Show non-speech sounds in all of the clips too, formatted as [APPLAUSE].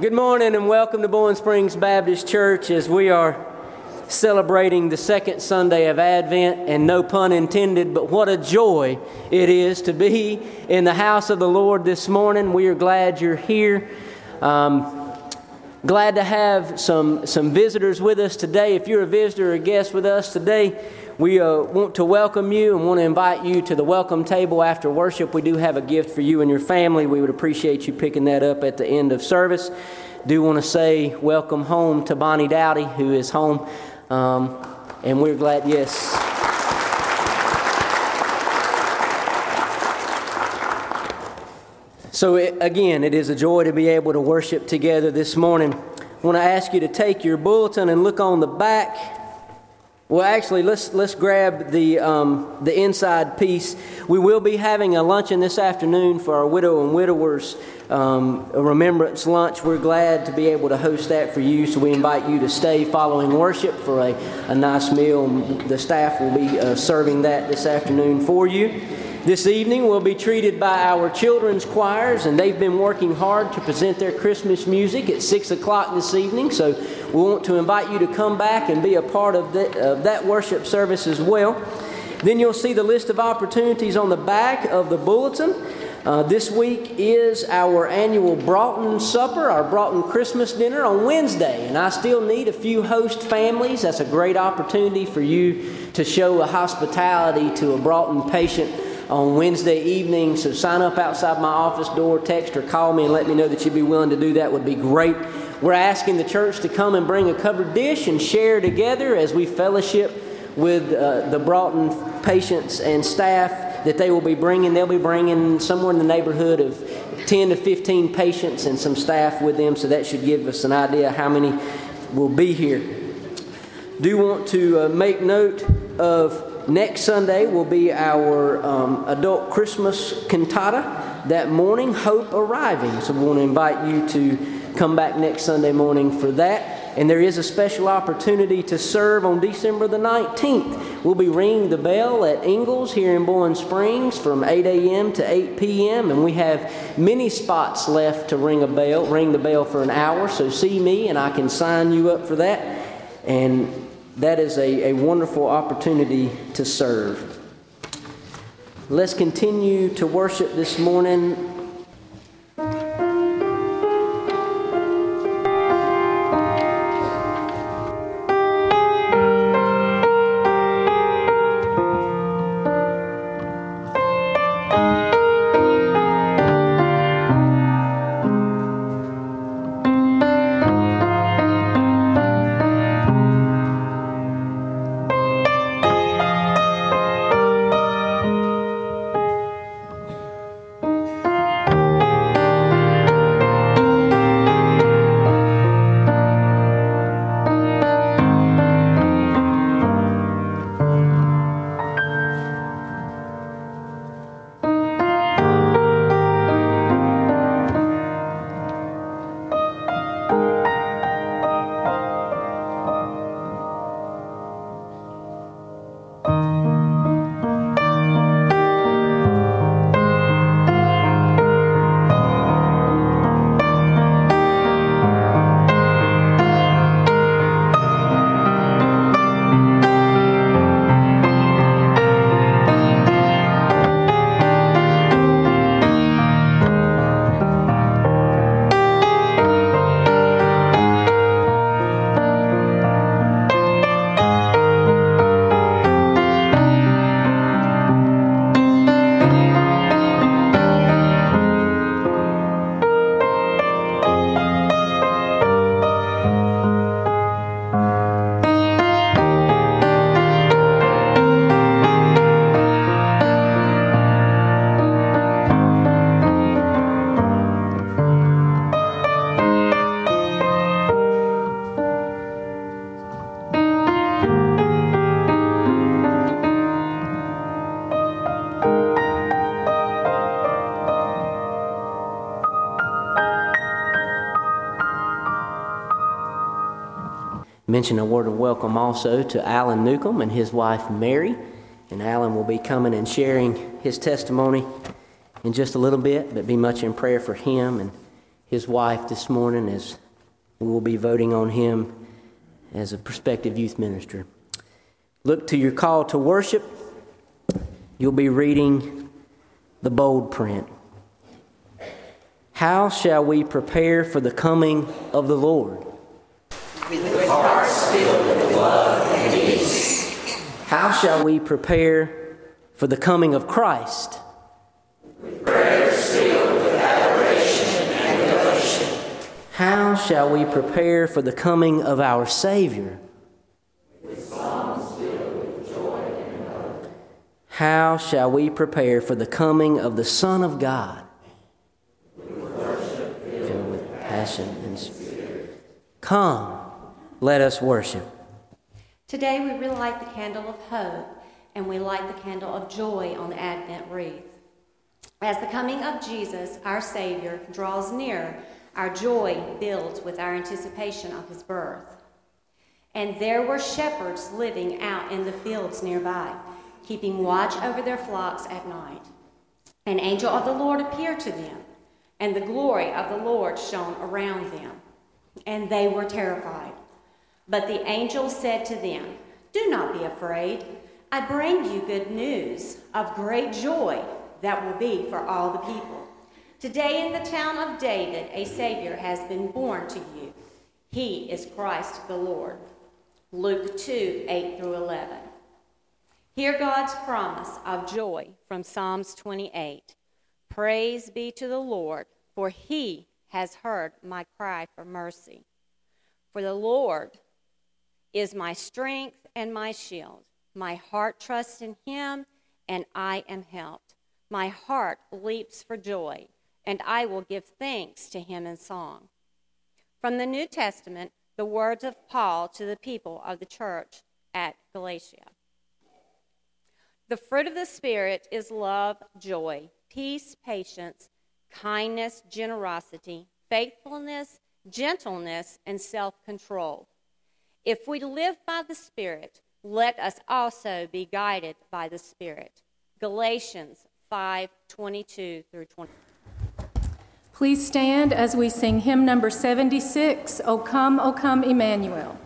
Good morning and welcome to Boiling Springs Baptist Church as we are celebrating the second Sunday of Advent, and no pun intended, but what a joy it is to be in the house of the Lord this morning. We are glad you're here. Um, glad to have some, some visitors with us today. If you're a visitor or a guest with us today, we uh, want to welcome you and want to invite you to the welcome table after worship. We do have a gift for you and your family. We would appreciate you picking that up at the end of service. Do want to say welcome home to Bonnie Dowdy, who is home, um, and we're glad. Yes. So, it, again, it is a joy to be able to worship together this morning. I want to ask you to take your bulletin and look on the back well, actually, let's, let's grab the, um, the inside piece. We will be having a luncheon this afternoon for our widow and widowers, um, remembrance lunch. We're glad to be able to host that for you, so we invite you to stay following worship for a, a nice meal. The staff will be uh, serving that this afternoon for you. This evening, we'll be treated by our children's choirs, and they've been working hard to present their Christmas music at 6 o'clock this evening. So, we want to invite you to come back and be a part of, the, of that worship service as well. Then you'll see the list of opportunities on the back of the bulletin. Uh, this week is our annual Broughton Supper, our Broughton Christmas dinner on Wednesday, and I still need a few host families. That's a great opportunity for you to show a hospitality to a Broughton patient on Wednesday evening. So sign up outside my office door, text or call me and let me know that you'd be willing to do that would be great. We're asking the church to come and bring a covered dish and share together as we fellowship with uh, the Broughton patients and staff that they will be bringing. They'll be bringing somewhere in the neighborhood of 10 to 15 patients and some staff with them, so that should give us an idea how many will be here. Do want to uh, make note of Next Sunday will be our um, adult Christmas cantata that morning, Hope Arriving. So we want to invite you to come back next Sunday morning for that. And there is a special opportunity to serve on December the 19th. We'll be ringing the bell at Ingles here in Boiling Springs from 8 a.m. to 8 p.m. And we have many spots left to ring a bell, ring the bell for an hour. So see me and I can sign you up for that. And that is a, a wonderful opportunity to serve. Let's continue to worship this morning mention a word of welcome also to Alan Newcomb and his wife Mary. And Alan will be coming and sharing his testimony in just a little bit, but be much in prayer for him and his wife this morning as we will be voting on him as a prospective youth minister. Look to your call to worship. You'll be reading the bold print. How shall we prepare for the coming of the Lord? With hearts filled with love and peace. How shall we prepare for the coming of Christ? With prayers filled with adoration and devotion. How shall we prepare for the coming of our Savior? With songs filled with joy and hope. How shall we prepare for the coming of the Son of God? With worship filled with passion and spirit. Come, let us worship. Today we relight the candle of hope and we light the candle of joy on the Advent wreath. As the coming of Jesus, our Savior, draws near, our joy builds with our anticipation of his birth. And there were shepherds living out in the fields nearby, keeping watch over their flocks at night. An angel of the Lord appeared to them, and the glory of the Lord shone around them, and they were terrified. But the angel said to them, Do not be afraid. I bring you good news of great joy that will be for all the people. Today in the town of David, a Savior has been born to you. He is Christ the Lord. Luke 2 8 through 11. Hear God's promise of joy from Psalms 28. Praise be to the Lord, for he has heard my cry for mercy. For the Lord is my strength and my shield. My heart trusts in him, and I am helped. My heart leaps for joy, and I will give thanks to him in song. From the New Testament, the words of Paul to the people of the church at Galatia. The fruit of the Spirit is love, joy, peace, patience, kindness, generosity, faithfulness, gentleness, and self control. If we live by the Spirit, let us also be guided by the Spirit. Galatians 5 22 through 20. Please stand as we sing hymn number 76, O Come, O Come, Emmanuel.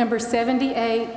Number 78,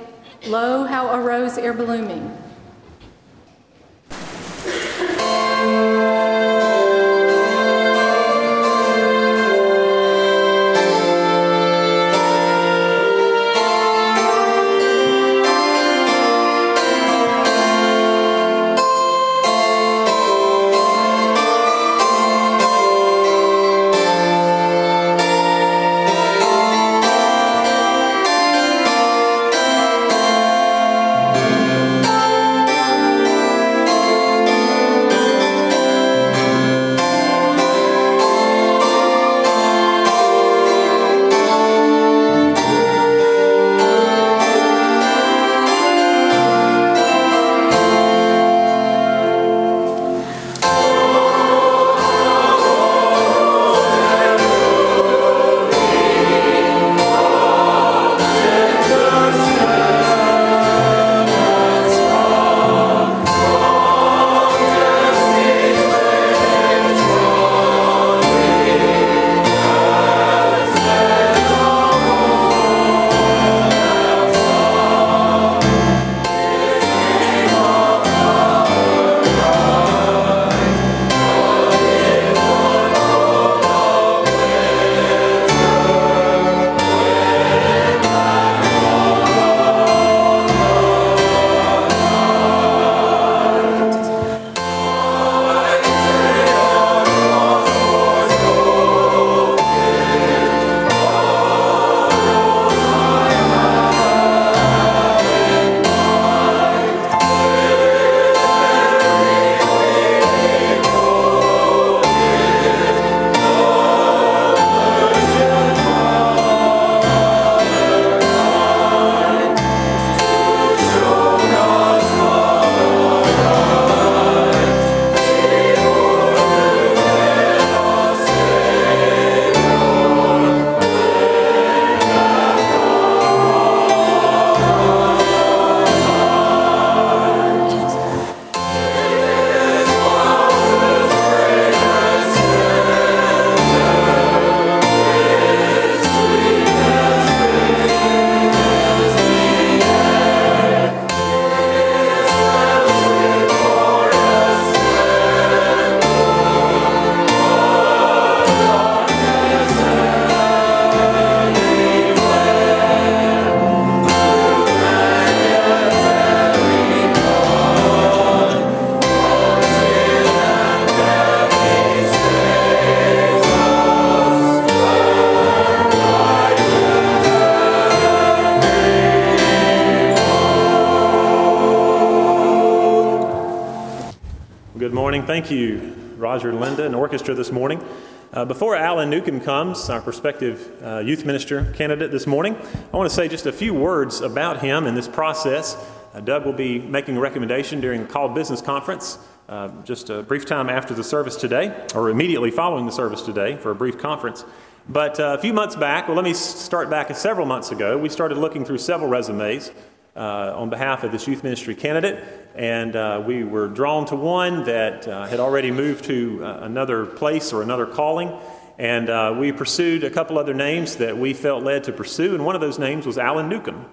Thank you, Roger Linda and orchestra this morning. Uh, before Alan Newcomb comes, our prospective uh, youth minister candidate this morning, I want to say just a few words about him and this process. Uh, Doug will be making a recommendation during the Called Business Conference uh, just a brief time after the service today, or immediately following the service today for a brief conference. But uh, a few months back, well, let me start back several months ago, we started looking through several resumes uh, on behalf of this youth ministry candidate, and uh, we were drawn to one that uh, had already moved to uh, another place or another calling. And uh, we pursued a couple other names that we felt led to pursue, and one of those names was Alan Newcomb.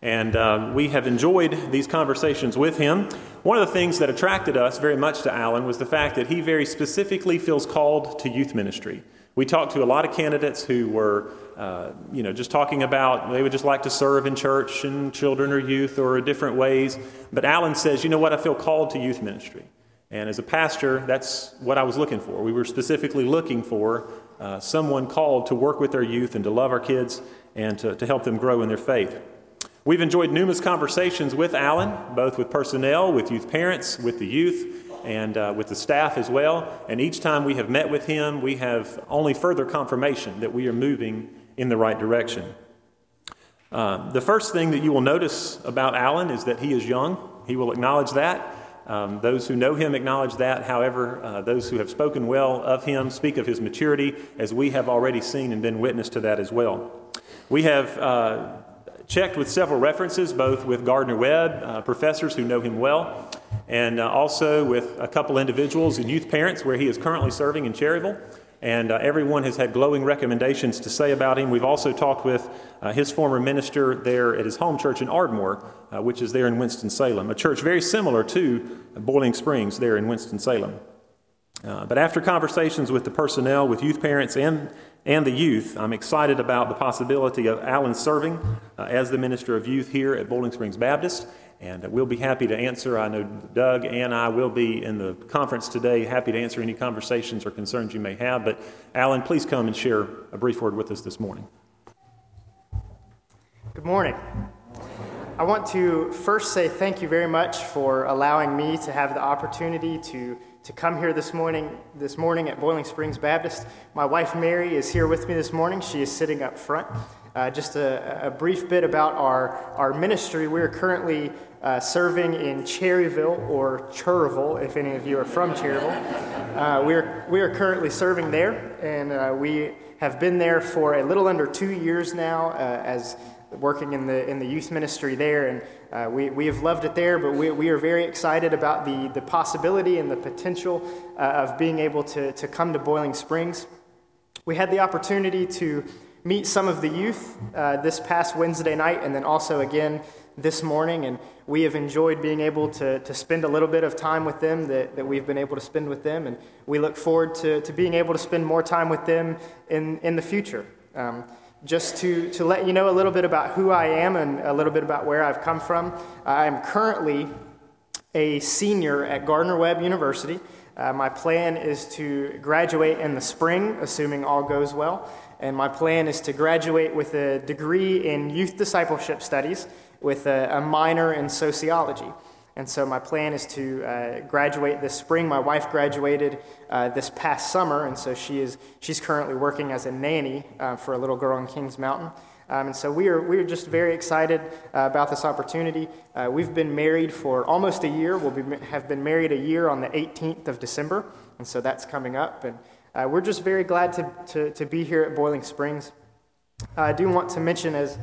And uh, we have enjoyed these conversations with him. One of the things that attracted us very much to Alan was the fact that he very specifically feels called to youth ministry. We talked to a lot of candidates who were, uh, you know, just talking about they would just like to serve in church and children or youth or different ways. But Alan says, you know what, I feel called to youth ministry. And as a pastor, that's what I was looking for. We were specifically looking for uh, someone called to work with our youth and to love our kids and to, to help them grow in their faith. We've enjoyed numerous conversations with Alan, both with personnel, with youth parents, with the youth and uh, with the staff as well. And each time we have met with him, we have only further confirmation that we are moving in the right direction. Uh, the first thing that you will notice about Alan is that he is young. He will acknowledge that. Um, those who know him acknowledge that. However, uh, those who have spoken well of him speak of his maturity, as we have already seen and been witness to that as well. We have uh, checked with several references, both with Gardner Webb, uh, professors who know him well, and uh, also with a couple individuals and youth parents where he is currently serving in Cherryville. and uh, everyone has had glowing recommendations to say about him. We've also talked with uh, his former minister there at his home church in Ardmore, uh, which is there in Winston-Salem, a church very similar to Boiling Springs there in Winston-Salem. Uh, but after conversations with the personnel, with youth parents, and, and the youth, I'm excited about the possibility of Alan serving uh, as the minister of youth here at Boiling Springs Baptist. And we'll be happy to answer. I know Doug and I will be in the conference today, happy to answer any conversations or concerns you may have. But Alan, please come and share a brief word with us this morning. Good morning. I want to first say thank you very much for allowing me to have the opportunity to, to come here this morning, this morning at Boiling Springs Baptist. My wife Mary is here with me this morning. She is sitting up front. Uh, just a, a, brief bit about our, our ministry. We are currently uh, serving in Cherryville or Cherville, if any of you are from Cherryville. Uh, we, are, we are currently serving there, and uh, we have been there for a little under two years now uh, as working in the, in the youth ministry there. And uh, we, we have loved it there, but we, we are very excited about the, the possibility and the potential of being able to, to come to Boiling Springs. We had the opportunity to meet some of the youth uh, this past Wednesday night and then also again this morning. And we have enjoyed being able to, to spend a little bit of time with them that, that we've been able to spend with them. And we look forward to, to being able to spend more time with them in, in the future. Um, just to, to let you know a little bit about who I am and a little bit about where I've come from, I am currently a senior at Gardner Webb University. Uh, my plan is to graduate in the spring, assuming all goes well. And my plan is to graduate with a degree in youth discipleship studies with a, a minor in sociology. And so my plan is to uh, graduate this spring. My wife graduated uh, this past summer, and so she is she's currently working as a nanny uh, for a little girl in Kings Mountain. Um, and so we are we are just very excited uh, about this opportunity. Uh, we've been married for almost a year. We'll be, have been married a year on the 18th of December, and so that's coming up. And uh, we're just very glad to, to, to be here at Boiling Springs. I do want to mention, as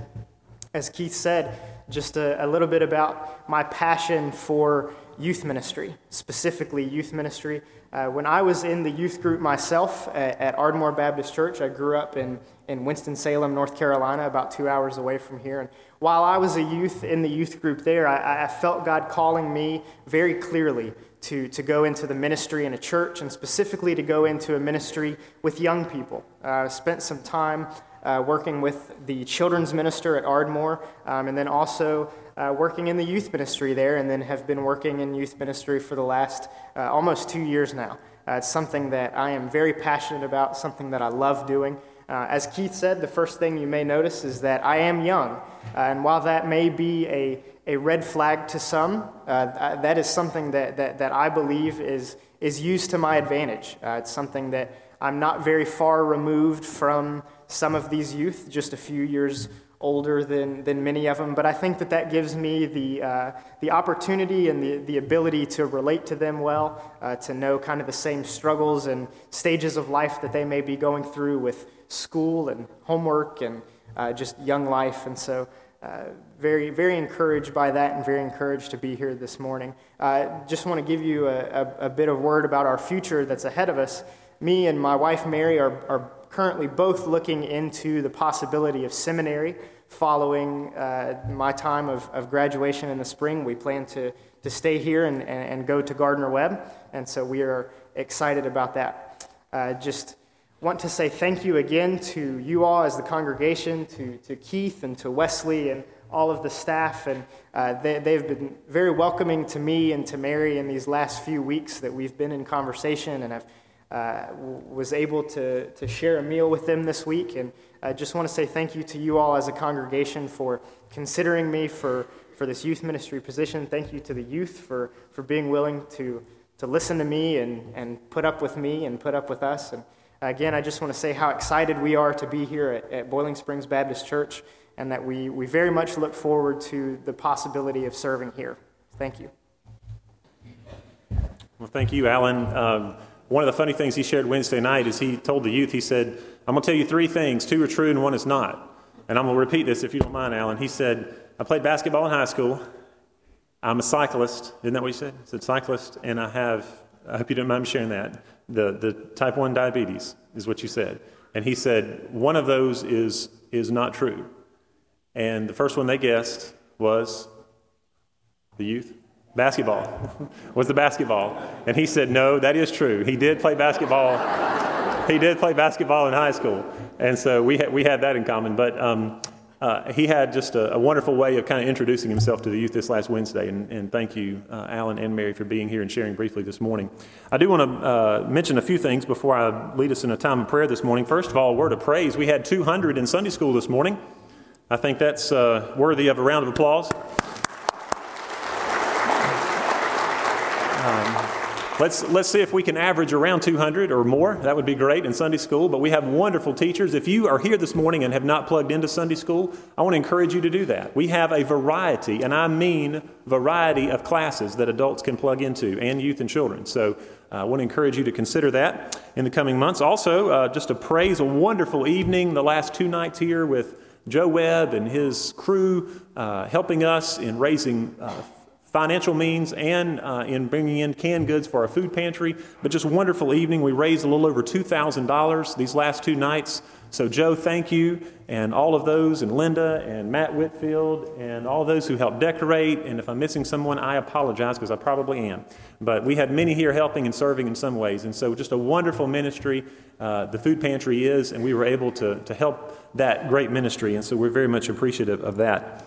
as Keith said, just a, a, little bit about my passion for youth ministry, specifically youth ministry. Uh, when I was in the youth group myself at, at, Ardmore Baptist Church, I grew up in, in Winston-Salem, North Carolina, about two hours away from here. And while I was a youth in the youth group there, I, I felt God calling me very clearly to, to go into the ministry in a church and specifically to go into a ministry with young people. Uh, spent some time uh, working with the children's minister at Ardmore, um, and then also uh, working in the youth ministry there, and then have been working in youth ministry for the last uh, almost two years now. Uh, it's something that I am very passionate about, something that I love doing. Uh, as Keith said, the first thing you may notice is that I am young. And while that may be a, a red flag to some, that is something that, that, that I believe is, is used to my advantage. it's something that I'm not very far removed from some of these youth, just a few years older than, than many of them, but I think that that gives me the, uh, the opportunity and the, the ability to relate to them well, uh, to know kind of the same struggles and stages of life that they may be going through with school and homework and uh, just young life. And so, uh, very, very encouraged by that and very encouraged to be here this morning. Uh, just want to give you a, a, a bit of word about our future that's ahead of us. Me and my wife Mary are, are currently both looking into the possibility of seminary following uh, my time of, of graduation in the spring. We plan to, to stay here and, and, and go to Gardner Webb, and so we are excited about that. Uh, just want to say thank you again to you all as the congregation, to, to Keith and to Wesley and all of the staff, and uh, they, they've been very welcoming to me and to Mary in these last few weeks that we've been in conversation and have uh, was able to, to share a meal with them this week. And I just want to say thank you to you all as a congregation for considering me for, for this youth ministry position. Thank you to the youth for, for being willing to, to listen to me and, and put up with me and put up with us. And again, I just want to say how excited we are to be here at, at Boiling Springs Baptist Church and that we, we very much look forward to the possibility of serving here. Thank you. Well, thank you, Alan. Um, one of the funny things he shared Wednesday night is he told the youth, he said, I'm going to tell you three things. Two are true and one is not. And I'm going to repeat this if you don't mind, Alan. He said, I played basketball in high school. I'm a cyclist. Isn't that what he said? He said cyclist, and I have I hope you don't mind sharing that. The, the type 1 diabetes is what you said. And he said, one of those is, is not true. And the first one they guessed was the youth. Basketball [LAUGHS] was the basketball. And he said, no, that is true. He did play basketball. [LAUGHS] he did play basketball in high school. And so we had, we had that in common. But um, uh, he had just a, a, wonderful way of kind of introducing himself to the youth this last Wednesday. And, and thank you, uh, Alan and Mary, for being here and sharing briefly this morning. I do want to uh, mention a few things before I lead us in a time of prayer this morning. First of all, word of praise. We had 200 in Sunday school this morning. I think that's uh, worthy of a round of applause. Let's, let's see if we can average around 200 or more. That would be great in Sunday school. But we have wonderful teachers. If you are here this morning and have not plugged into Sunday school, I want to encourage you to do that. We have a variety, and I mean variety of classes that adults can plug into, and youth and children. So uh, I want to encourage you to consider that in the coming months. Also, uh, just to praise a wonderful evening the last two nights here with Joe Webb and his crew uh, helping us in raising uh, financial means and uh, in bringing in canned goods for our food pantry. But just wonderful evening. We raised a little over $2,000 these last two nights. So, Joe, thank you, and all of those, and Linda, and Matt Whitfield, and all those who helped decorate. And if I'm missing someone, I apologize because I probably am. But we had many here helping and serving in some ways. And so, just a wonderful ministry uh, the food pantry is, and we were able to, to help that great ministry. And so, we're very much appreciative of that.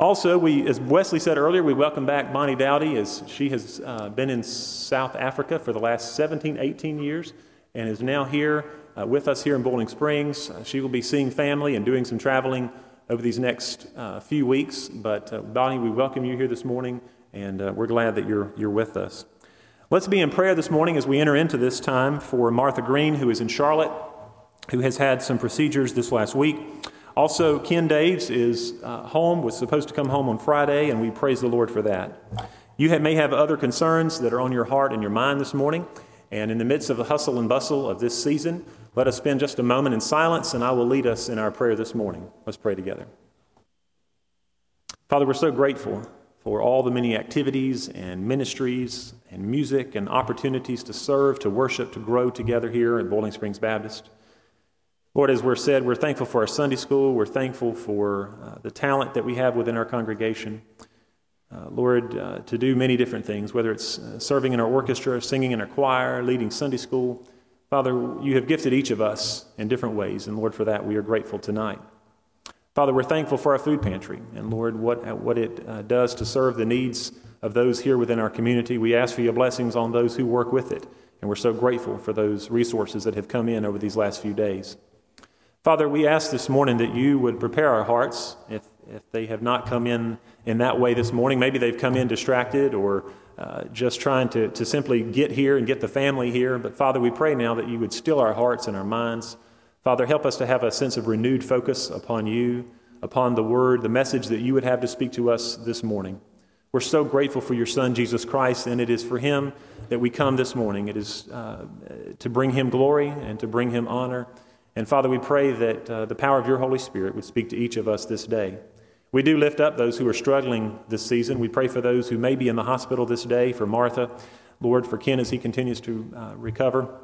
Also, we, as Wesley said earlier, we welcome back Bonnie Dowdy as she has uh, been in South Africa for the last 17, 18 years and is now here uh, with us here in Boiling Springs. Uh, she will be seeing family and doing some traveling over these next uh, few weeks. But uh, Bonnie, we welcome you here this morning and uh, we're glad that you're, you're with us. Let's be in prayer this morning as we enter into this time for Martha Green, who is in Charlotte, who has had some procedures this last week. Also, Ken Daves is uh, home, was supposed to come home on Friday, and we praise the Lord for that. You have, may have other concerns that are on your heart and your mind this morning, and in the midst of the hustle and bustle of this season, let us spend just a moment in silence, and I will lead us in our prayer this morning. Let's pray together. Father, we're so grateful for all the many activities and ministries and music and opportunities to serve, to worship, to grow together here at Boiling Springs Baptist. Lord, as we're said, we're thankful for our Sunday school. We're thankful for uh, the talent that we have within our congregation. Uh, Lord, uh, to do many different things, whether it's uh, serving in our orchestra, singing in our choir, leading Sunday school. Father, you have gifted each of us in different ways, and Lord, for that we are grateful tonight. Father, we're thankful for our food pantry, and Lord, what, uh, what it uh, does to serve the needs of those here within our community. We ask for your blessings on those who work with it, and we're so grateful for those resources that have come in over these last few days. Father, we ask this morning that you would prepare our hearts if, if they have not come in in that way this morning. Maybe they've come in distracted or uh, just trying to, to simply get here and get the family here. But Father, we pray now that you would still our hearts and our minds. Father, help us to have a sense of renewed focus upon you, upon the word, the message that you would have to speak to us this morning. We're so grateful for your Son, Jesus Christ, and it is for him that we come this morning. It is uh, to bring him glory and to bring him honor. And Father, we pray that uh, the power of your Holy Spirit would speak to each of us this day. We do lift up those who are struggling this season. We pray for those who may be in the hospital this day, for Martha, Lord, for Ken as he continues to uh, recover,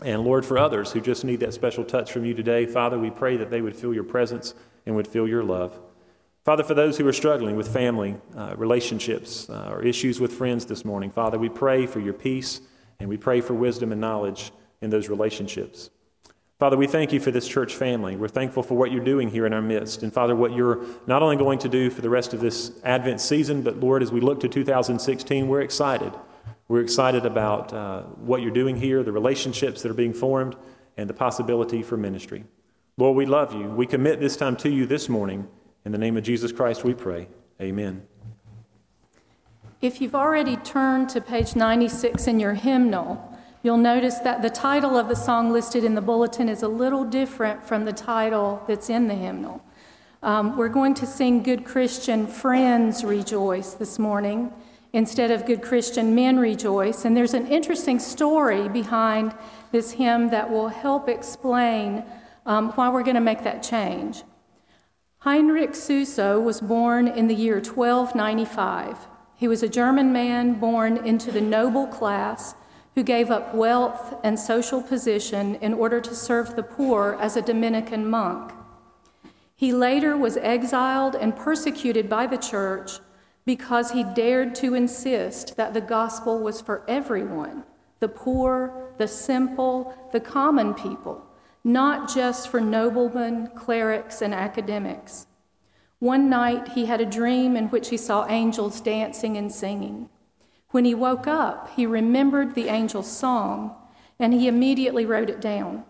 and Lord, for others who just need that special touch from you today. Father, we pray that they would feel your presence and would feel your love. Father, for those who are struggling with family uh, relationships uh, or issues with friends this morning, Father, we pray for your peace and we pray for wisdom and knowledge in those relationships. Father, we thank you for this church family. We're thankful for what you're doing here in our midst. And Father, what you're not only going to do for the rest of this Advent season, but Lord, as we look to 2016, we're excited. We're excited about uh, what you're doing here, the relationships that are being formed, and the possibility for ministry. Lord, we love you. We commit this time to you this morning. In the name of Jesus Christ, we pray. Amen. If you've already turned to page 96 in your hymnal, You'll notice that the title of the song listed in the bulletin is a little different from the title that's in the hymnal. Um, we're going to sing Good Christian Friends Rejoice this morning instead of Good Christian Men Rejoice. And there's an interesting story behind this hymn that will help explain um, why we're going to make that change. Heinrich Suso was born in the year 1295. He was a German man born into the noble class who gave up wealth and social position in order to serve the poor as a Dominican monk. He later was exiled and persecuted by the church because he dared to insist that the gospel was for everyone the poor, the simple, the common people, not just for noblemen, clerics, and academics. One night he had a dream in which he saw angels dancing and singing. When he woke up, he remembered the angel's song and he immediately wrote it down.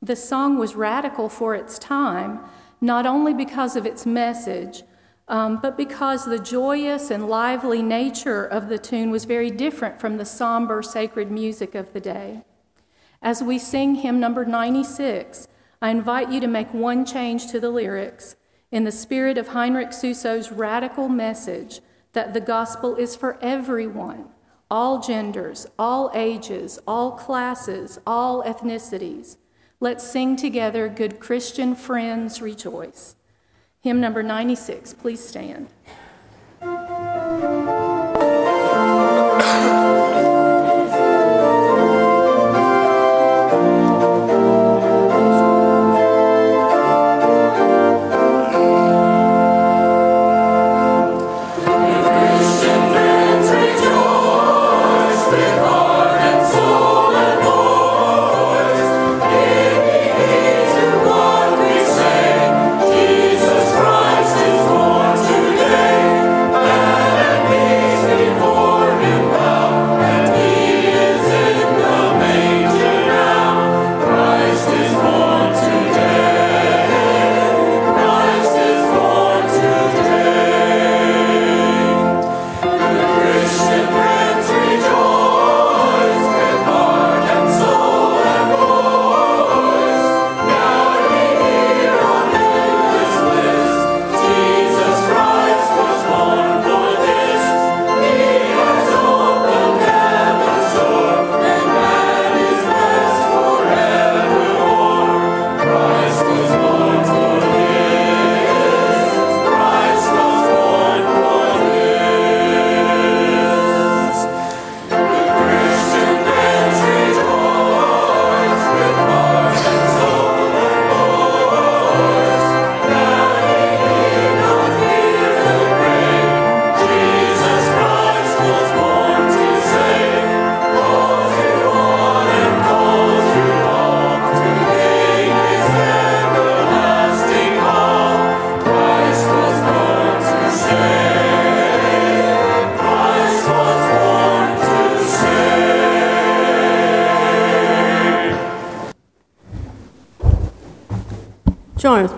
The song was radical for its time, not only because of its message, um, but because the joyous and lively nature of the tune was very different from the somber sacred music of the day. As we sing hymn number 96, I invite you to make one change to the lyrics in the spirit of Heinrich Suso's radical message that the gospel is for everyone, all genders, all ages, all classes, all ethnicities. Let's sing together, Good Christian Friends Rejoice. Hymn number 96, please stand.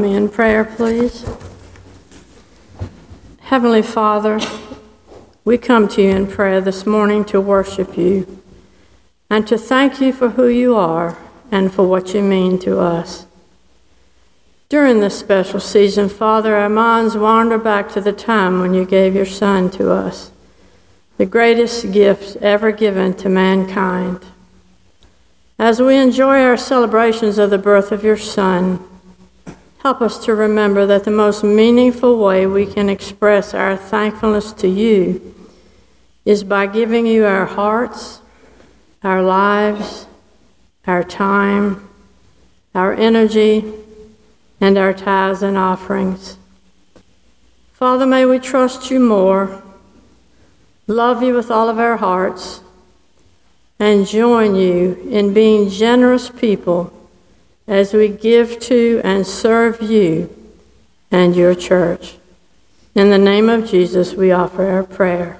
Me in prayer, please. Heavenly Father, we come to you in prayer this morning to worship you and to thank you for who you are and for what you mean to us. During this special season, Father, our minds wander back to the time when you gave your Son to us, the greatest gift ever given to mankind. As we enjoy our celebrations of the birth of your Son, Help us to remember that the most meaningful way we can express our thankfulness to you is by giving you our hearts, our lives, our time, our energy, and our tithes and offerings. Father, may we trust you more, love you with all of our hearts, and join you in being generous people as we give to and serve you and your church. In the name of Jesus, we offer our prayer.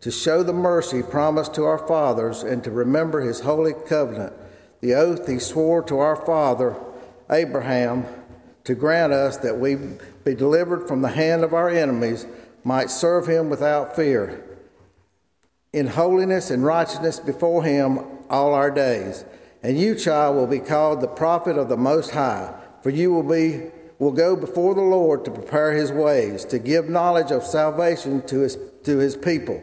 to show the mercy promised to our fathers and to remember his holy covenant the oath he swore to our father Abraham to grant us that we be delivered from the hand of our enemies, might serve him without fear, in holiness and righteousness before him all our days. And you, child, will be called the prophet of the Most High, for you will be will go before the Lord to prepare his ways, to give knowledge of salvation to his to his people,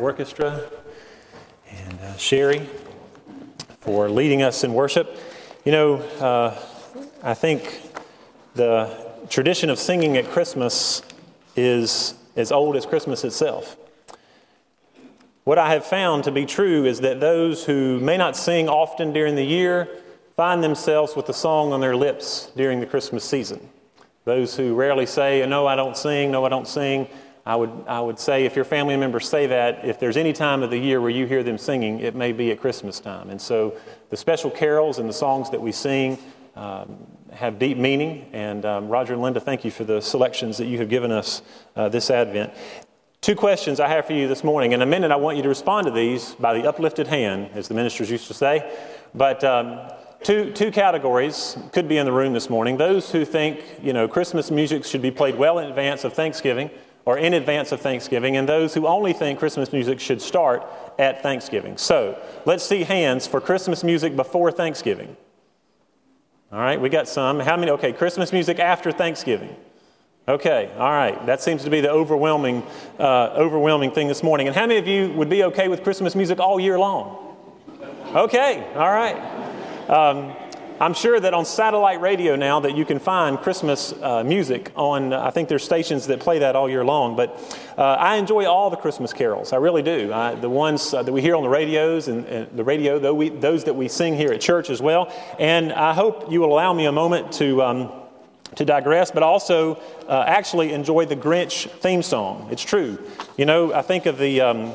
Roger and orchestra. uh, Sherry for leading us in worship. You know, uh, I think the tradition of singing at Christmas is as old as Christmas itself. What I have found to be true is that those who may not sing often during the year find themselves with a song on their lips during the Christmas season. Those who rarely say, No, I don't sing, no, I don't sing, I would, I would say if your family members say that, if there's any time of the year where you hear them singing, it may be at Christmas time. And so the special carols and the songs that we sing um, have deep meaning. And um, Roger and Linda, thank you for the selections that you have given us uh, this Advent. Two questions I have for you this morning. In a minute, I want you to respond to these by the uplifted hand, as the ministers used to say. But um, two, two categories could be in the room this morning. Those who think, you know, Christmas music should be played well in advance of Thanksgiving or in advance of Thanksgiving, and those who only think Christmas music should start at Thanksgiving. So let's see hands for Christmas music before Thanksgiving. All right, we got some. How many? Okay, Christmas music after Thanksgiving. Okay, all right. That seems to be the overwhelming, uh, overwhelming thing this morning. And how many of you would be okay with Christmas music all year long? Okay, all right. Um, I'm sure that on satellite radio now that you can find Christmas uh, music on, uh, I think there's stations that play that all year long. But uh, I enjoy all the Christmas carols. I really do. I, the ones uh, that we hear on the radios and, and the radio, though we, those that we sing here at church as well. And I hope you will allow me a moment to. Um, to digress, but also uh, actually enjoy the Grinch theme song. It's true. You know, I think of the, um,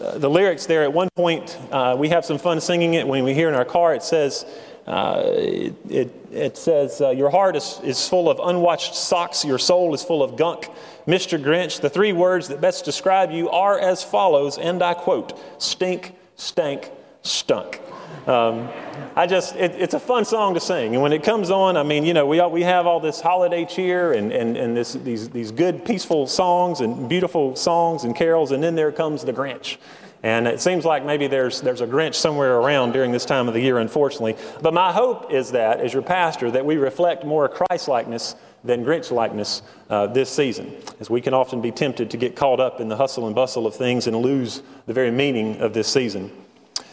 uh, the lyrics there. At one point, we have some fun singing it when we hear in our car. It says, uh, it, it, says, uh, Your heart is, is full of unwashed socks, your soul is full of gunk. Mr. Grinch, the three words that best describe you are as follows, and I quote stink, stank, stunk. Um, I just, it, it's a fun song to sing. And when it comes on, I mean, you know, we, all, we have all this holiday cheer and, and, and this, these, these good, peaceful songs and beautiful songs and carols, and then there comes the Grinch. And it seems like maybe there's, there's a Grinch somewhere around during this time of the year, unfortunately. But my hope is that, as your pastor, that we reflect more Christ likeness than Grinch likeness uh, this season, as we can often be tempted to get caught up in the hustle and bustle of things and lose the very meaning of this season.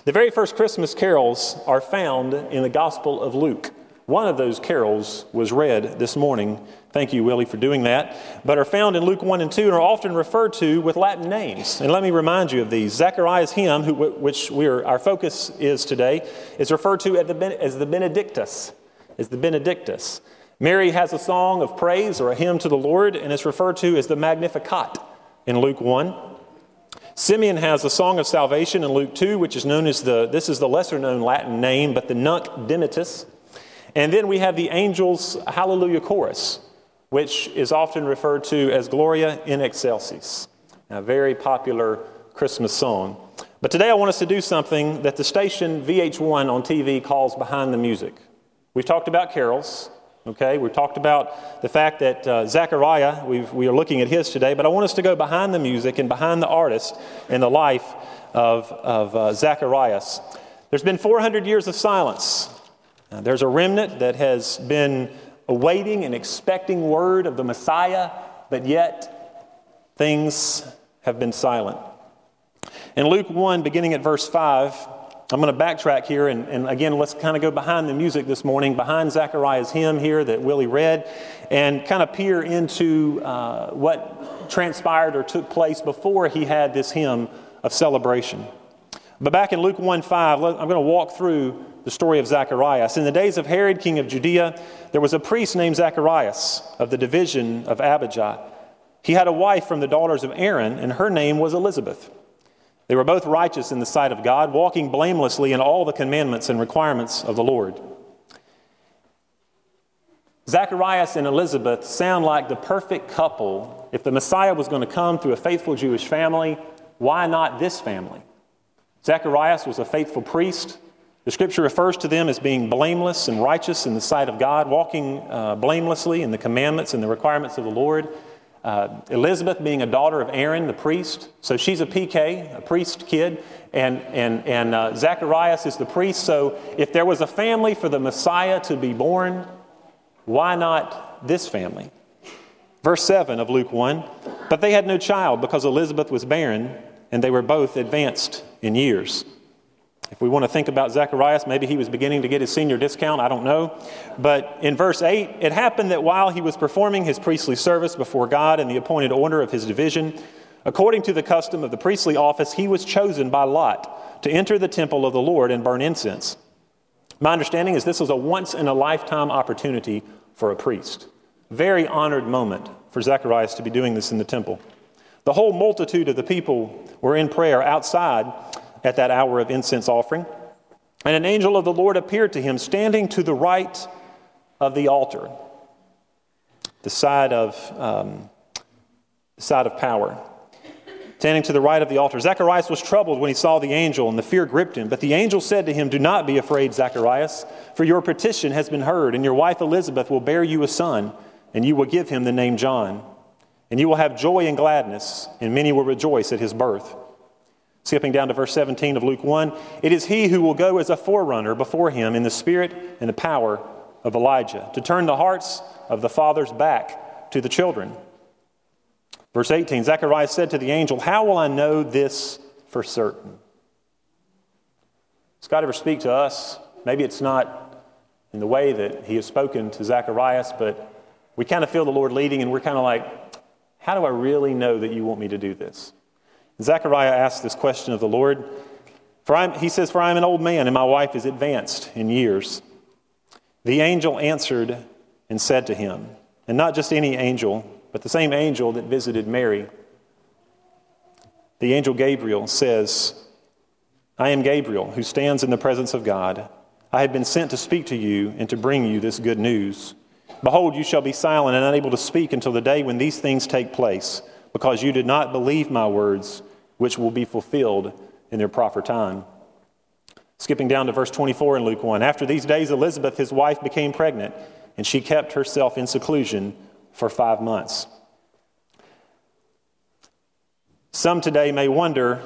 The very first Christmas carols are found in the Gospel of Luke. One of those carols was read this morning. Thank you, Willie, for doing that. But are found in Luke 1 and 2 and are often referred to with Latin names. And let me remind you of these. Zachariah's hymn, who, which we are, our focus is today, is referred to as the, as the Benedictus. As the Benedictus. Mary has a song of praise or a hymn to the Lord, and it's referred to as the Magnificat in Luke 1. Simeon has a song of salvation in Luke 2, which is known as the, this is the lesser known Latin name, but the Nunc Dimittis. And then we have the angels' Hallelujah chorus, which is often referred to as Gloria in Excelsis, a very popular Christmas song. But today I want us to do something that the station VH1 on TV calls Behind the Music. We've talked about carols, okay? We've talked about the fact that uh, Zechariah, we are looking at his today, but I want us to go behind the music and behind the artist in the life of, of uh, Zacharias. There's been 400 years of silence uh, there's a remnant that has been awaiting and expecting word of the Messiah, but yet things have been silent. In Luke 1, beginning at verse 5, I'm going to backtrack here, and, and again, let's kind of go behind the music this morning, behind Zechariah's hymn here that Willie read, and kind of peer into uh, what transpired or took place before he had this hymn of celebration. But back in Luke 1 5, I'm going to walk through the story of Zacharias. In the days of Herod, king of Judea, there was a priest named Zacharias of the division of Abijah. He had a wife from the daughters of Aaron, and her name was Elizabeth. They were both righteous in the sight of God, walking blamelessly in all the commandments and requirements of the Lord. Zacharias and Elizabeth sound like the perfect couple. If the Messiah was going to come through a faithful Jewish family, why not this family? Zacharias was a faithful priest. The scripture refers to them as being blameless and righteous in the sight of God, walking uh, blamelessly in the commandments and the requirements of the Lord. Uh, Elizabeth being a daughter of Aaron, the priest. So she's a PK, a priest kid. And, and, and uh, Zacharias is the priest. So if there was a family for the Messiah to be born, why not this family? Verse 7 of Luke 1 But they had no child because Elizabeth was barren, and they were both advanced in years. If we want to think about Zacharias, maybe he was beginning to get his senior discount, I don't know. But in verse 8, it happened that while he was performing his priestly service before God in the appointed order of his division, according to the custom of the priestly office, he was chosen by Lot to enter the temple of the Lord and burn incense. My understanding is this was a once in a lifetime opportunity for a priest. Very honored moment for Zacharias to be doing this in the temple. The whole multitude of the people were in prayer outside at that hour of incense offering. And an angel of the Lord appeared to him, standing to the right of the altar, the side of, um, the side of power. Standing to the right of the altar. Zacharias was troubled when he saw the angel, and the fear gripped him. But the angel said to him, Do not be afraid, Zacharias, for your petition has been heard, and your wife Elizabeth will bear you a son, and you will give him the name John. And you will have joy and gladness, and many will rejoice at his birth. Skipping down to verse 17 of Luke 1 It is he who will go as a forerunner before him in the spirit and the power of Elijah, to turn the hearts of the fathers back to the children. Verse 18 Zacharias said to the angel, How will I know this for certain? Does God ever speak to us? Maybe it's not in the way that he has spoken to Zacharias, but we kind of feel the Lord leading and we're kind of like, How do I really know that you want me to do this? Zechariah asks this question of the Lord. For I'm, he says, For I am an old man, and my wife is advanced in years. The angel answered and said to him, and not just any angel, but the same angel that visited Mary. The angel Gabriel says, I am Gabriel, who stands in the presence of God. I have been sent to speak to you and to bring you this good news. Behold, you shall be silent and unable to speak until the day when these things take place, because you did not believe my words which will be fulfilled in their proper time. Skipping down to verse 24 in Luke 1. After these days, Elizabeth, his wife, became pregnant, and she kept herself in seclusion for five months. Some today may wonder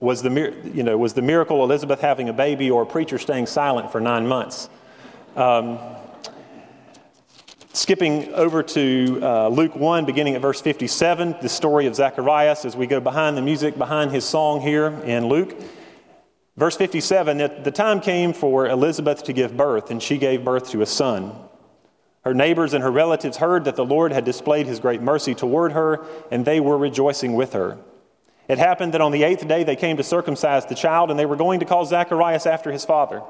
was the, you know, was the miracle Elizabeth having a baby or a preacher staying silent for nine months? Um, Skipping over to uh, Luke 1, beginning at verse 57, the story of Zacharias as we go behind the music, behind his song here in Luke. Verse 57 the time came for Elizabeth to give birth, and she gave birth to a son. Her neighbors and her relatives heard that the Lord had displayed his great mercy toward her, and they were rejoicing with her. It happened that on the eighth day they came to circumcise the child, and they were going to call Zacharias after his father.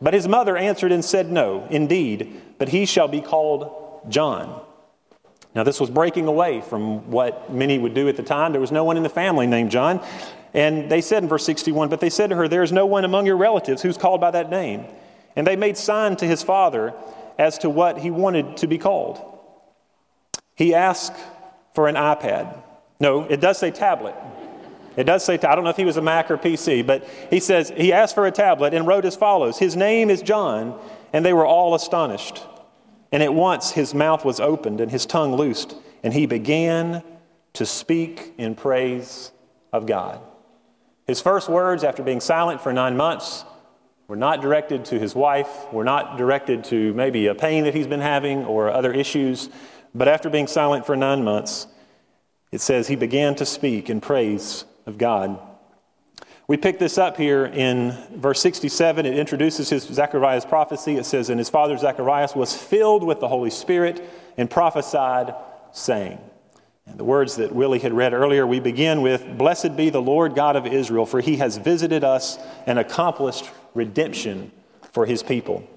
But his mother answered and said, No, indeed, but he shall be called John. Now, this was breaking away from what many would do at the time. There was no one in the family named John. And they said in verse 61, But they said to her, There is no one among your relatives who's called by that name. And they made sign to his father as to what he wanted to be called. He asked for an iPad. No, it does say tablet. It does say, I don't know if he was a Mac or PC, but he says, he asked for a tablet and wrote as follows His name is John, and they were all astonished. And at once his mouth was opened and his tongue loosed, and he began to speak in praise of God. His first words after being silent for nine months were not directed to his wife, were not directed to maybe a pain that he's been having or other issues, but after being silent for nine months, it says he began to speak in praise of God. We pick this up here in verse 67. It introduces his Zechariah's prophecy. It says, And his father Zacharias was filled with the Holy Spirit and prophesied, saying, and the words that Willie had read earlier, we begin with, Blessed be the Lord God of Israel, for he has visited us and accomplished redemption for his people.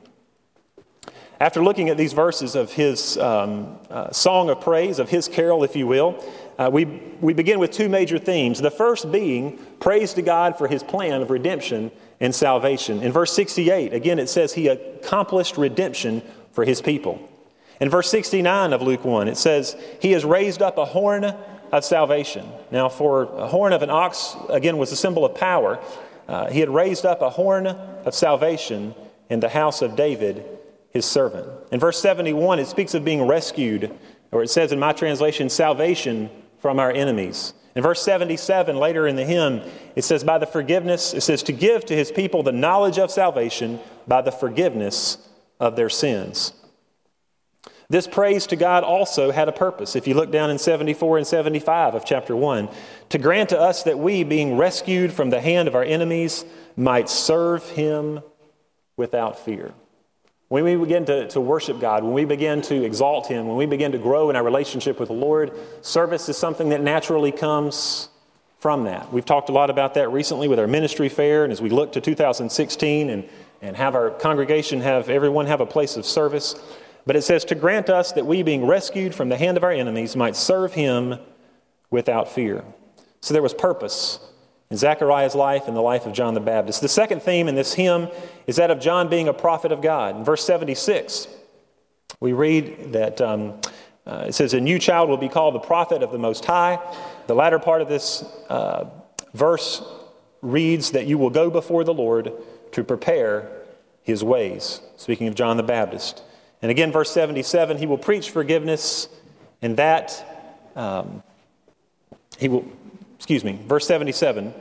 After looking at these verses of his um, uh, song of praise, of his carol, if you will, uh, we, we begin with two major themes. The first being praise to God for his plan of redemption and salvation. In verse 68, again, it says he accomplished redemption for his people. In verse 69 of Luke 1, it says he has raised up a horn of salvation. Now, for a horn of an ox, again, was a symbol of power. Uh, he had raised up a horn of salvation in the house of David, his servant. In verse 71, it speaks of being rescued, or it says in my translation, salvation from our enemies. In verse 77, later in the hymn, it says, By the forgiveness, it says, to give to his people the knowledge of salvation by the forgiveness of their sins. This praise to God also had a purpose. If you look down in 74 and 75 of chapter 1, to grant to us that we, being rescued from the hand of our enemies, might serve him without fear. When we begin to, to worship God, when we begin to exalt Him, when we begin to grow in our relationship with the Lord, service is something that naturally comes from that. We've talked a lot about that recently with our ministry fair, and as we look to 2016 and, and have our congregation have everyone have a place of service. But it says, to grant us that we, being rescued from the hand of our enemies, might serve Him without fear. So there was purpose in Zechariah's life and the life of John the Baptist. The second theme in this hymn is that of John being a prophet of God. In verse 76, we read that um, uh, it says, A new child will be called the prophet of the Most High. The latter part of this uh, verse reads that you will go before the Lord to prepare his ways. Speaking of John the Baptist. And again, verse 77, he will preach forgiveness, and that um, he will excuse me, verse 77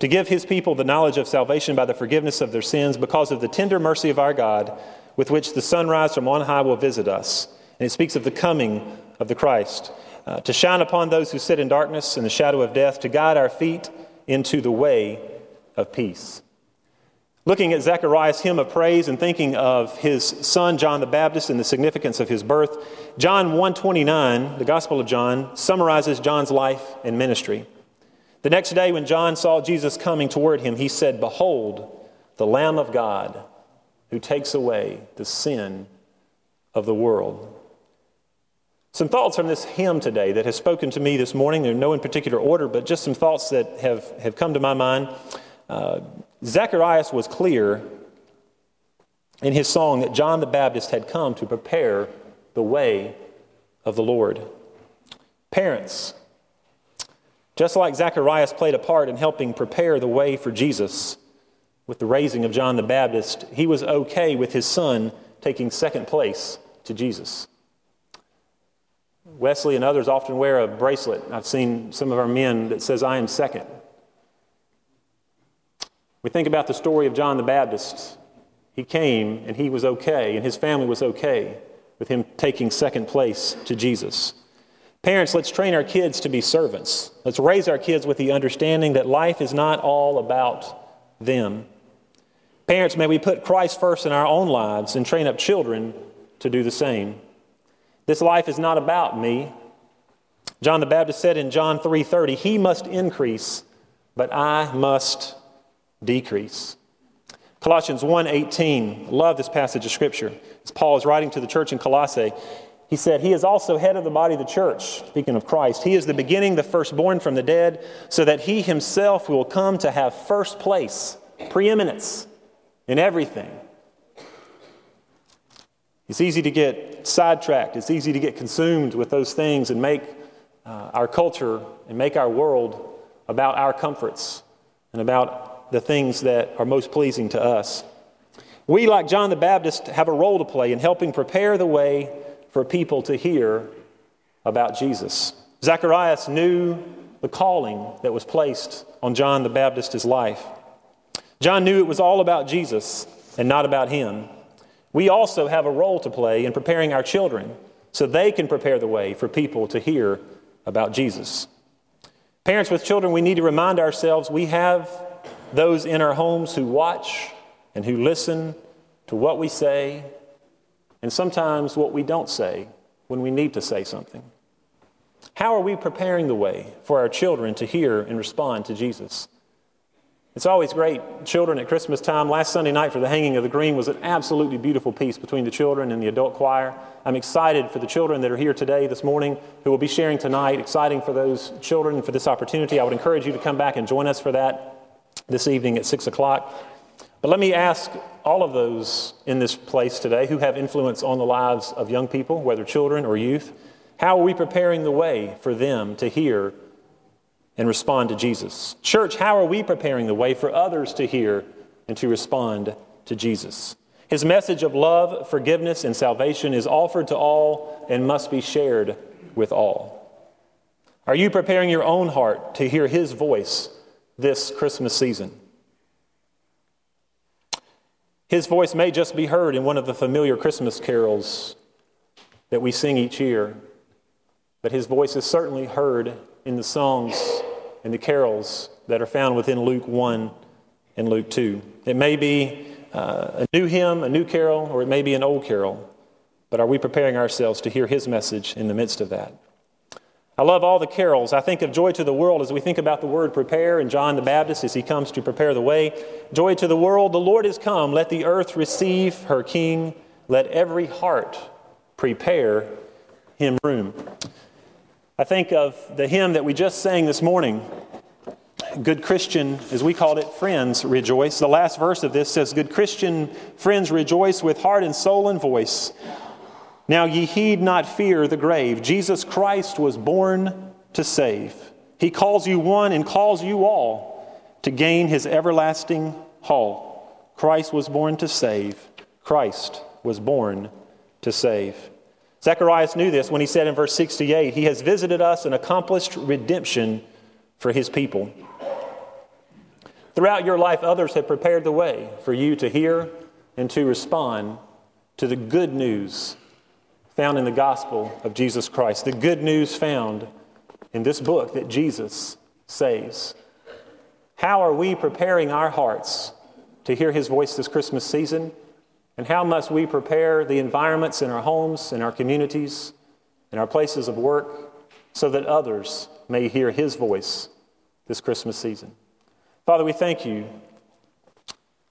to give his people the knowledge of salvation by the forgiveness of their sins because of the tender mercy of our God, with which the sunrise from on high will visit us. And it speaks of the coming of the Christ, uh, to shine upon those who sit in darkness and the shadow of death, to guide our feet into the way of peace. Looking at Zechariah's hymn of praise and thinking of his son John the Baptist and the significance of his birth, John 129, the Gospel of John, summarizes John's life and ministry. The next day, when John saw Jesus coming toward him, he said, Behold, the Lamb of God who takes away the sin of the world. Some thoughts from this hymn today that has spoken to me this morning. They're no in particular order, but just some thoughts that have, have come to my mind. Uh, Zacharias was clear in his song that John the Baptist had come to prepare the way of the Lord. Parents, just like Zacharias played a part in helping prepare the way for Jesus with the raising of John the Baptist, he was okay with his son taking second place to Jesus. Wesley and others often wear a bracelet. I've seen some of our men that says, I am second. We think about the story of John the Baptist. He came and he was okay, and his family was okay with him taking second place to Jesus. Parents, let's train our kids to be servants. Let's raise our kids with the understanding that life is not all about them. Parents, may we put Christ first in our own lives and train up children to do the same. This life is not about me. John the Baptist said in John 3:30, "He must increase, but I must decrease." Colossians 1:18, love this passage of scripture. As Paul is writing to the church in Colossae, he said, He is also head of the body of the church, speaking of Christ. He is the beginning, the firstborn from the dead, so that he himself will come to have first place, preeminence in everything. It's easy to get sidetracked, it's easy to get consumed with those things and make uh, our culture and make our world about our comforts and about the things that are most pleasing to us. We, like John the Baptist, have a role to play in helping prepare the way for people to hear about Jesus. Zacharias knew the calling that was placed on John the Baptist's life. John knew it was all about Jesus and not about him. We also have a role to play in preparing our children so they can prepare the way for people to hear about Jesus. Parents with children, we need to remind ourselves we have those in our homes who watch and who listen to what we say and sometimes what we don't say when we need to say something. How are we preparing the way for our children to hear and respond to Jesus? It's always great. Children at Christmas time, last Sunday night for the hanging of the green was an absolutely beautiful piece between the children and the adult choir. I'm excited for the children that are here today, this morning, who will be sharing tonight. Exciting for those children for this opportunity. I would encourage you to come back and join us for that this evening at 6 o'clock. But let me ask all of those in this place today who have influence on the lives of young people, whether children or youth, how are we preparing the way for them to hear and respond to Jesus? Church, how are we preparing the way for others to hear and to respond to Jesus? His message of love, forgiveness, and salvation is offered to all and must be shared with all. Are you preparing your own heart to hear His voice this Christmas season? His voice may just be heard in one of the familiar Christmas carols that we sing each year, but his voice is certainly heard in the songs and the carols that are found within Luke 1 and Luke 2. It may be uh, a new hymn, a new carol, or it may be an old carol, but are we preparing ourselves to hear his message in the midst of that? I love all the carols. I think of Joy to the World as we think about the word prepare and John the Baptist as he comes to prepare the way. Joy to the world, the Lord is come. Let the earth receive her King. Let every heart prepare him room. I think of the hymn that we just sang this morning, Good Christian, as we called it, friends rejoice. The last verse of this says, Good Christian, friends rejoice with heart and soul and voice. Now ye heed not fear the grave. Jesus Christ was born to save. He calls you one and calls you all to gain his everlasting hall. Christ was born to save. Christ was born to save. Zacharias knew this when he said in verse 68 He has visited us and accomplished redemption for his people. Throughout your life, others have prepared the way for you to hear and to respond to the good news found in the gospel of Jesus Christ, the good news found in this book that Jesus saves. How are we preparing our hearts to hear his voice this Christmas season? And how must we prepare the environments in our homes, in our communities, in our places of work, so that others may hear his voice this Christmas season? Father, we thank you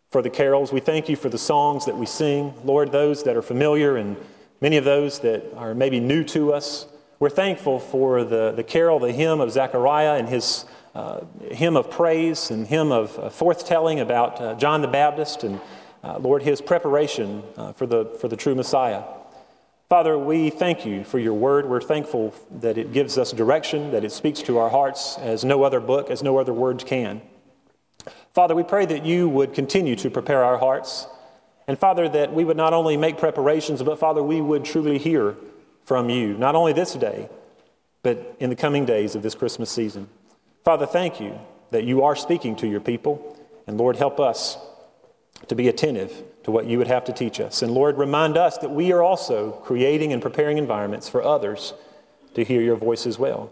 for the carols. We thank you for the songs that we sing. Lord, those that are familiar and many of those that are maybe new to us. We're thankful for the, the carol, the hymn of Zechariah and his uh, hymn of praise and hymn of uh, forthtelling about uh, John the Baptist and, uh, Lord, his preparation uh, for, the, for the true Messiah. Father, we thank you for your word. We're thankful that it gives us direction, that it speaks to our hearts as no other book, as no other words can. Father, we pray that you would continue to prepare our hearts and Father, that we would not only make preparations, but Father, we would truly hear from you, not only this day, but in the coming days of this Christmas season. Father, thank you that you are speaking to your people. And Lord, help us to be attentive to what you would have to teach us. And Lord, remind us that we are also creating and preparing environments for others to hear your voice as well.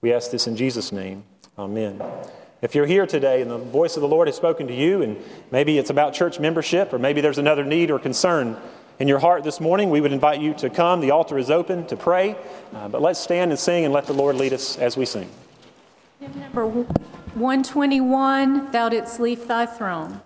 We ask this in Jesus' name. Amen. If you're here today and the voice of the Lord has spoken to you, and maybe it's about church membership, or maybe there's another need or concern in your heart this morning, we would invite you to come. The altar is open to pray. Uh, but let's stand and sing and let the Lord lead us as we sing. Hymn Number 121, Thou didst leave thy throne.